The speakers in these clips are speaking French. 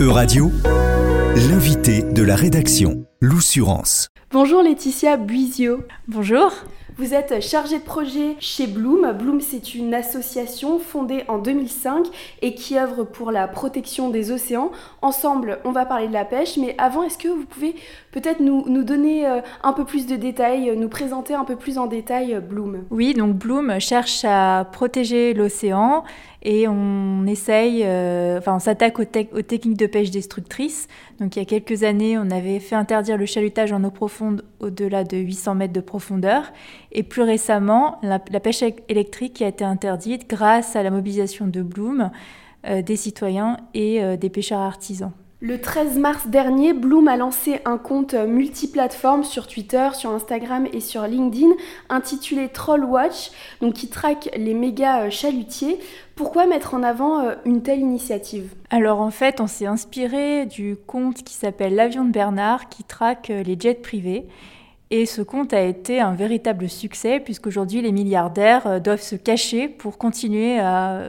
Euradio, l'invité de la rédaction, l'Oussurance. Bonjour Laetitia Buisio. Bonjour. Vous êtes chargée de projet chez Bloom. Bloom, c'est une association fondée en 2005 et qui œuvre pour la protection des océans. Ensemble, on va parler de la pêche, mais avant, est-ce que vous pouvez peut-être nous, donner euh, un peu plus de détails, nous présenter un peu plus en détail euh, Bloom? Oui, donc Bloom cherche à protéger l'océan et on essaye, euh, enfin on s'attaque aux, aux, techniques de pêche destructrices. Donc il y a quelques années, on avait fait interdire le chalutage en eau profonde au-delà de 800 mètres de profondeur. Et plus récemment, la, pêche électrique a été interdite grâce à la mobilisation de Bloom, euh, des citoyens et euh, des pêcheurs artisans. Le 13 mars dernier, Bloom a lancé un compte multiplateforme sur Twitter, sur Instagram et sur LinkedIn intitulé Trollwatch, donc qui traque les méga chalutiers. Pourquoi mettre en avant une telle initiative? Alors en fait, on s'est inspiré du compte qui s'appelle L'avion de Bernard qui traque les jets privés. Et ce compte a été un véritable succès puisqu'aujourd'hui les milliardaires doivent se cacher pour continuer à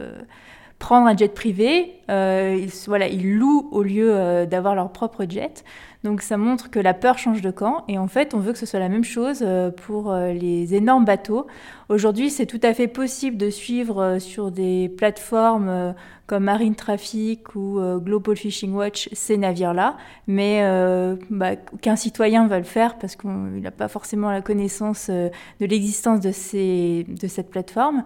prendre un jet privé, euh, ils, louent au lieu euh, d'avoir leur propre jet. Donc ça montre que la peur change de camp et en fait on veut que ce soit la même chose euh, pour les énormes bateaux. Aujourd'hui c'est tout à fait possible de suivre sur des plateformes comme Marine Traffic ou Global Fishing Watch ces navires-là, mais bah, qu'un citoyen va le faire parce qu'il n'a pas forcément la connaissance de l'existence de, de cette plateforme.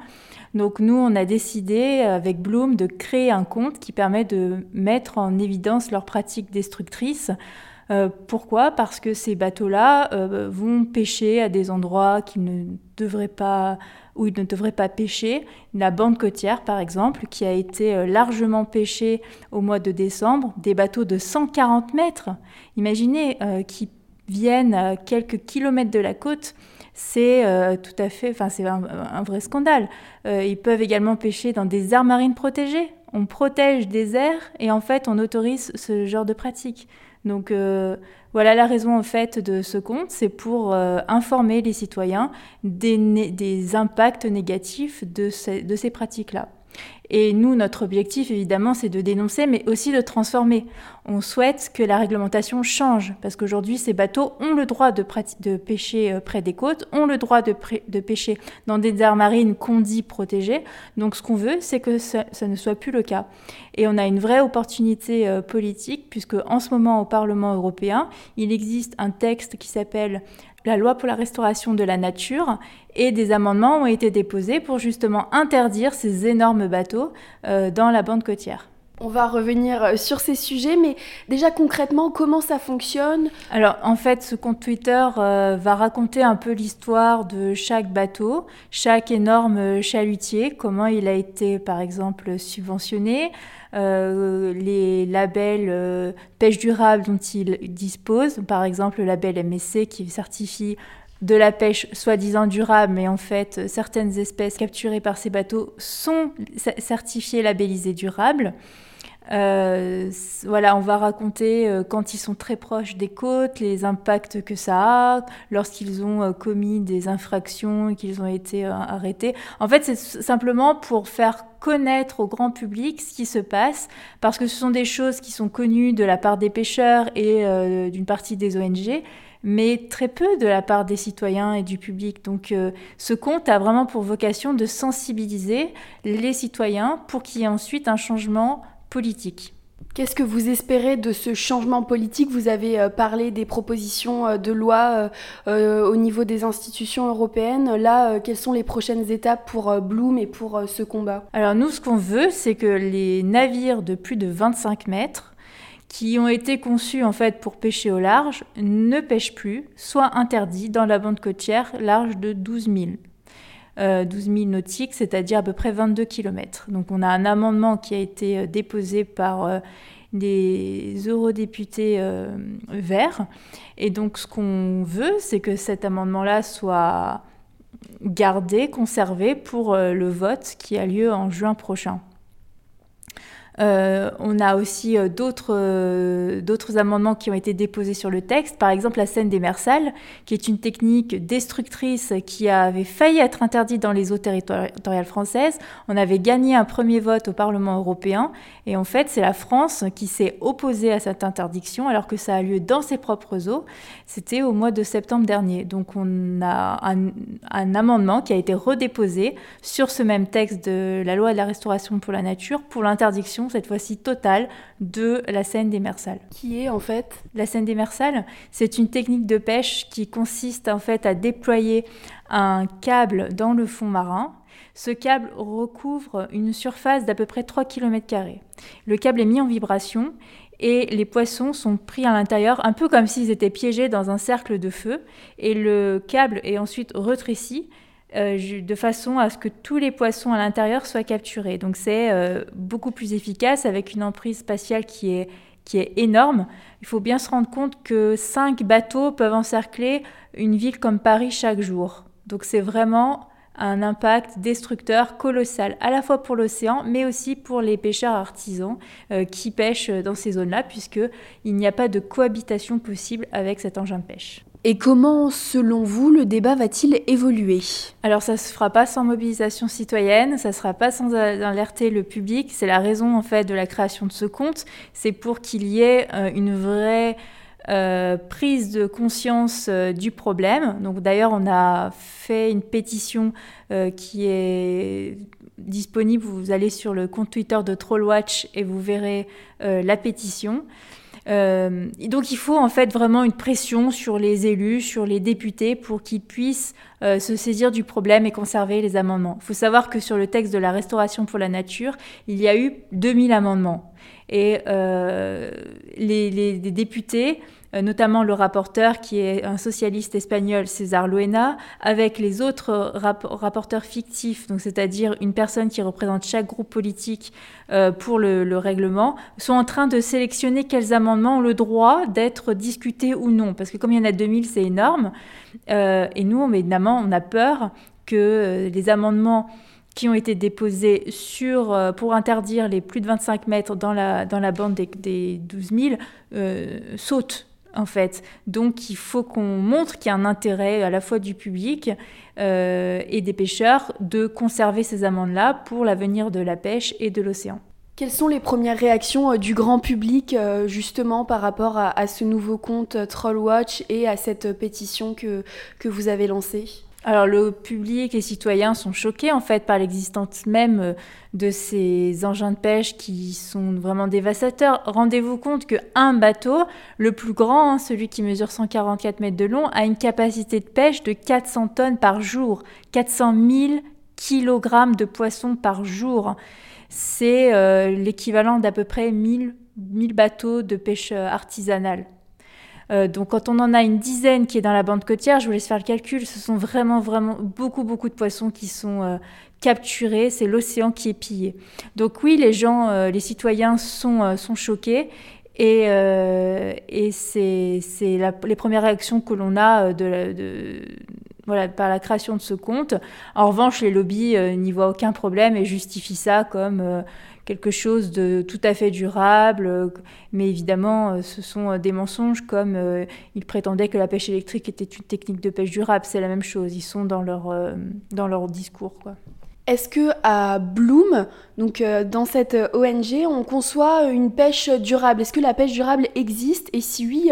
Donc nous, on a décidé avec Bloom de créer un compte qui permet de mettre en évidence leurs pratiques destructrices. Euh, pourquoi? Parce que ces bateaux-là euh, vont pêcher à des endroits qu'ils ne devraient pas, où ils ne devraient pas pêcher. La bande côtière, par exemple, qui a été euh, largement pêchée au mois de décembre, des bateaux de 140 mètres. Imaginez qui viennent à quelques kilomètres de la côte c'est euh, tout à fait, enfin c'est un, vrai scandale. Euh, ils peuvent également pêcher dans des aires marines protégées. On protège des aires et en fait on autorise ce genre de pratique. Donc euh, voilà la raison en fait de ce compte, c'est pour euh, informer les citoyens des, impacts négatifs de ces, de ces pratiques-là. Et nous, notre objectif, évidemment, c'est de dénoncer, mais aussi de transformer. On souhaite que la réglementation change, parce qu'aujourd'hui, ces bateaux ont le droit de, pêcher euh, près des côtes, ont le droit de, pêcher dans des aires marines qu'on dit protégées. Donc, ce qu'on veut, c'est que ça, ça, ne soit plus le cas. Et on a une vraie opportunité euh, politique, puisque en ce moment, au Parlement européen, il existe un texte qui s'appelle la loi pour la restauration de la nature et des amendements ont été déposés pour justement interdire ces énormes bateaux euh, dans la bande côtière. On va revenir euh, sur ces sujets, mais déjà concrètement, comment ça fonctionne? Alors en fait, ce compte Twitter euh, va raconter un peu l'histoire de chaque bateau, chaque énorme chalutier, comment il a été par exemple subventionné, euh, les labels euh, pêche durable dont il dispose, par exemple le label MSC qui certifie de la pêche soi-disant durable, mais en fait, certaines espèces capturées par ces bateaux sont certifiées labellisées durables. Euh, voilà, on va raconter euh, quand ils sont très proches des côtes, les impacts que ça a, lorsqu'ils ont euh, commis des infractions et qu'ils ont été euh, arrêtés. En fait, c'est simplement pour faire connaître au grand public ce qui se passe, parce que ce sont des choses qui sont connues de la part des pêcheurs et euh, d'une partie des ONG, mais très peu de la part des citoyens et du public. Donc euh, ce compte a vraiment pour vocation de sensibiliser les citoyens pour qu'il y ait ensuite un changement politique. Qu'est-ce que vous espérez de ce changement politique? Vous avez euh, parlé des propositions euh, de loi au niveau des institutions européennes. Là, quelles sont les prochaines étapes pour Bloom et pour ce combat? Alors nous, ce qu'on veut, c'est que les navires de plus de 25 mètres qui ont été conçus en fait pour pêcher au large ne pêchent plus, soient interdits dans la bande côtière large de 12 000 euh, 12 000 nautiques, c'est-à-dire à peu près 22 km. Donc on a un amendement qui a été euh, déposé par euh, des eurodéputés euh, verts. Et donc ce qu'on veut, c'est que cet amendement-là soit gardé, conservé pour le vote qui a lieu en juin prochain. Euh, on a aussi euh, d'autres euh, d'autres amendements qui ont été déposés sur le texte. Par exemple, la scène des mersales, qui est une technique destructrice qui avait failli être interdite dans les eaux territoriales françaises. On avait gagné un premier vote au Parlement européen. Et en fait, c'est la France qui s'est opposée à cette interdiction alors que ça a lieu dans ses propres eaux. C'était au mois de septembre dernier. Donc on a un, un amendement qui a été redéposé sur ce même texte de la loi de la restauration pour la nature pour l'interdiction cette fois-ci totale, de la scène démersale. Qui est en fait La scène démersale, c'est une technique de pêche qui consiste en fait à déployer un câble dans le fond marin. Ce câble recouvre une surface d'à peu près 3 km. Le câble est mis en vibration et les poissons sont pris à l'intérieur, un peu comme s'ils étaient piégés dans un cercle de feu, et le câble est ensuite retréci de façon à ce que tous les poissons à l'intérieur soient capturés. Donc c'est euh, beaucoup plus efficace avec une emprise spatiale qui est, qui est énorme. Il faut bien se rendre compte que cinq bateaux peuvent encercler une ville comme Paris chaque jour. Donc c'est vraiment un impact destructeur colossal, à la fois pour l'océan, mais aussi pour les pêcheurs artisans euh, qui pêchent dans ces zones-là, puisqu'il n'y a pas de cohabitation possible avec cet engin de pêche. Et comment, selon vous, le débat va-t-il évoluer? Alors, ça se fera pas sans mobilisation citoyenne, ça se fera pas sans alerter le public. C'est la raison, en fait, de la création de ce compte. C'est pour qu'il y ait euh, une vraie euh, prise de conscience euh, du problème. Donc, d'ailleurs, on a fait une pétition qui est disponible. Vous allez sur le compte Twitter de Trollwatch et vous verrez la pétition. Euh, donc il faut en fait vraiment une pression sur les élus, sur les députés pour qu'ils puissent euh, se saisir du problème et conserver les amendements. Il faut savoir que sur le texte de la restauration pour la nature, il y a eu 2000 amendements. Et euh, les, les, députés euh, notamment le rapporteur qui est un socialiste espagnol, César Luena, avec les autres rapporteurs fictifs, donc c'est-à-dire une personne qui représente chaque groupe politique euh, pour le, règlement, sont en train de sélectionner quels amendements ont le droit d'être discutés ou non. Parce que comme il y en a 2000, c'est énorme. Euh, et nous, évidemment, on a peur que les amendements qui ont été déposés sur, pour interdire les plus de 25 mètres dans la, dans la bande des 12 000 sautent en fait. Donc il faut qu'on montre qu'il y a un intérêt à la fois du public euh, et des pêcheurs de conserver ces amendes-là pour l'avenir de la pêche et de l'océan. Quelles sont les premières réactions euh, du grand public euh, justement par rapport à, ce nouveau compte Trollwatch et à cette pétition que, que vous avez lancée? Alors le public et les citoyens sont choqués en fait par l'existence même euh, de ces engins de pêche qui sont vraiment dévastateurs. Rendez-vous compte que un bateau, le plus grand, hein, celui qui mesure 144 mètres de long, a une capacité de pêche de 400 tonnes par jour, 400 000 kilogrammes de poissons par jour. C'est euh, l'équivalent d'à peu près 1000, 1000 bateaux de pêche euh, artisanale. Euh, donc quand on en a une dizaine qui est dans la bande côtière, je vous laisse faire le calcul, ce sont vraiment, vraiment beaucoup, beaucoup de poissons qui sont euh, capturés, c'est l'océan qui est pillé. Donc oui, les gens, euh, les citoyens sont, sont choqués. Et, et c'est les premières réactions que l'on a de, de, voilà, par la création de ce compte. En revanche, les lobbies n'y voient aucun problème et justifient ça comme quelque chose de tout à fait durable, mais évidemment, euh, ce sont euh, des mensonges comme euh, ils prétendaient que la pêche électrique était une technique de pêche durable, c'est la même chose, ils sont dans leur, dans leur discours. Quoi. Est-ce que à Bloom, donc dans cette ONG, on conçoit une pêche durable? Est-ce que la pêche durable existe? Et si oui,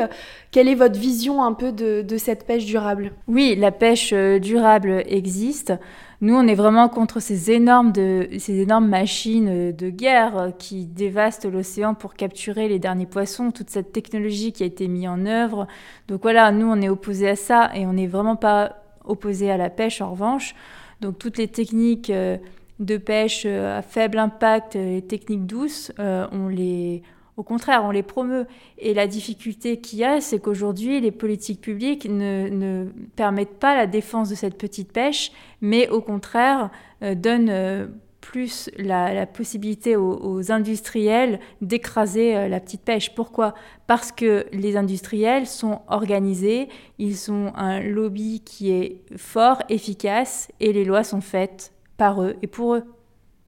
quelle est votre vision un peu de, cette pêche durable? Oui, la pêche durable existe. Nous, on est vraiment contre ces énormes, ces énormes machines de guerre qui dévastent l'océan pour capturer les derniers poissons, toute cette technologie qui a été mise en œuvre. Donc voilà, nous, on est opposés à ça et on n'est vraiment pas opposés à la pêche en revanche. Donc toutes les techniques euh, de pêche euh, à faible impact, euh, les techniques douces, on les au contraire, on les promeut. Et la difficulté qu'il y a, c'est qu'aujourd'hui, les politiques publiques ne, permettent pas la défense de cette petite pêche, mais au contraire, euh, donnent euh, plus la, possibilité aux, industriels d'écraser euh, la petite pêche. Pourquoi? Parce que les industriels sont organisés, ils ont un lobby qui est fort, efficace, et les lois sont faites par eux et pour eux.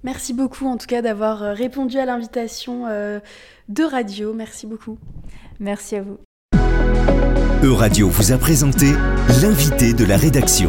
Merci beaucoup en tout cas d'avoir euh, répondu à l'invitation euh, de Radio. Merci beaucoup. Merci à vous. E-Radio vous a présenté l'invité de la rédaction.